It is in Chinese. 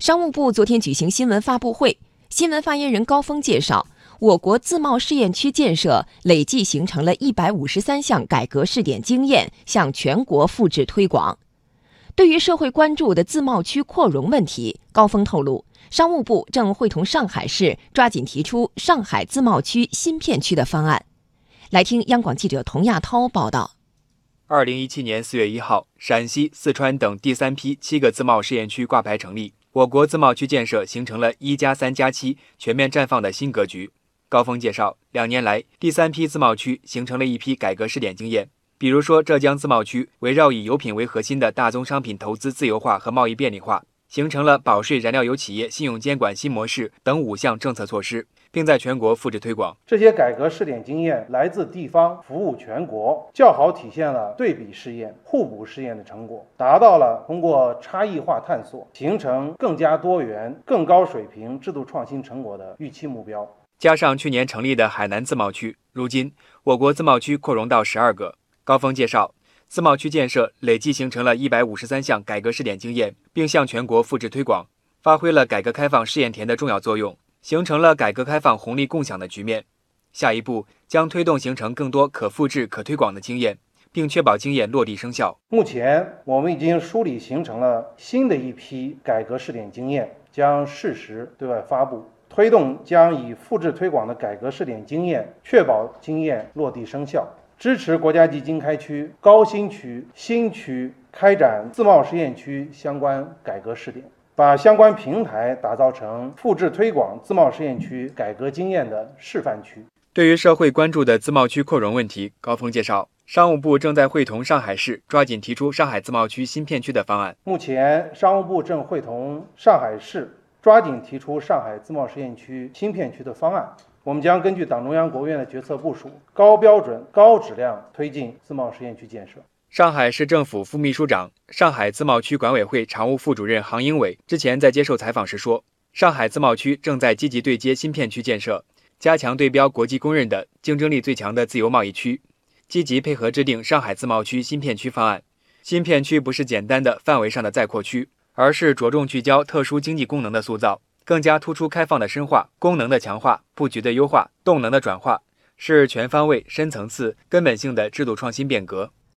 商务部昨天举行新闻发布会，新闻发言人高峰介绍，我国自贸试验区建设累计形成了一百五十三项改革试点经验，向全国复制推广。对于社会关注的自贸区扩容问题，高峰透露，商务部正会同上海市抓紧提出上海自贸区新片区的方案。来听央广记者童亚涛报道。二零一七年四月一号，陕西、四川等第三批七个自贸试验区挂牌成立，我国自贸区建设形成了一加三加七全面绽放的新格局。高峰介绍，两年来，第三批自贸区形成了一批改革试点经验。比如说，浙江自贸区围绕以油品为核心的大宗商品投资自由化和贸易便利化，形成了保税燃料油企业信用监管新模式等五项政策措施，并在全国复制推广。这些改革试点经验来自地方，服务全国，较好体现了对比试验、互补试验的成果，达到了通过差异化探索，形成更加多元、更高水平制度创新成果的预期目标。加上去年成立的海南自贸区，如今我国自贸区扩容到十二个。高峰介绍，自贸区建设累计形成了一百五十三项改革试点经验，并向全国复制推广，发挥了改革开放试验田的重要作用，形成了改革开放红利共享的局面。下一步将推动形成更多可复制、可推广的经验，并确保经验落地生效。目前，我们已经梳理形成了新的一批改革试点经验，将适时对外发布，推动将以复制推广的改革试点经验，确保经验落地生效。支持国家级经开区、高新区、新区开展自贸试验区相关改革试点，把相关平台打造成复制推广自贸试验区改革经验的示范区。对于社会关注的自贸区扩容问题，高峰介绍，商务部正在会同上海市抓紧提出上海自贸区新片区的方案。目前，商务部正会同上海市抓紧提出上海自贸试验区新片区的方案。我们将根据党中央、国务院的决策部署，高标准、高质量推进自贸试验区建设。上海市政府副秘书长、上海自贸区管委会常务副主任杭英伟之前在接受采访时说，上海自贸区正在积极对接新片区建设，加强对标国际公认的竞争力最强的自由贸易区，积极配合制定上海自贸区新片区方案。新片区不是简单的范围上的再扩区，而是着重聚焦特殊经济功能的塑造。更加突出开放的深化、功能的强化、布局的优化、动能的转化，是全方位、深层次、根本性的制度创新变革。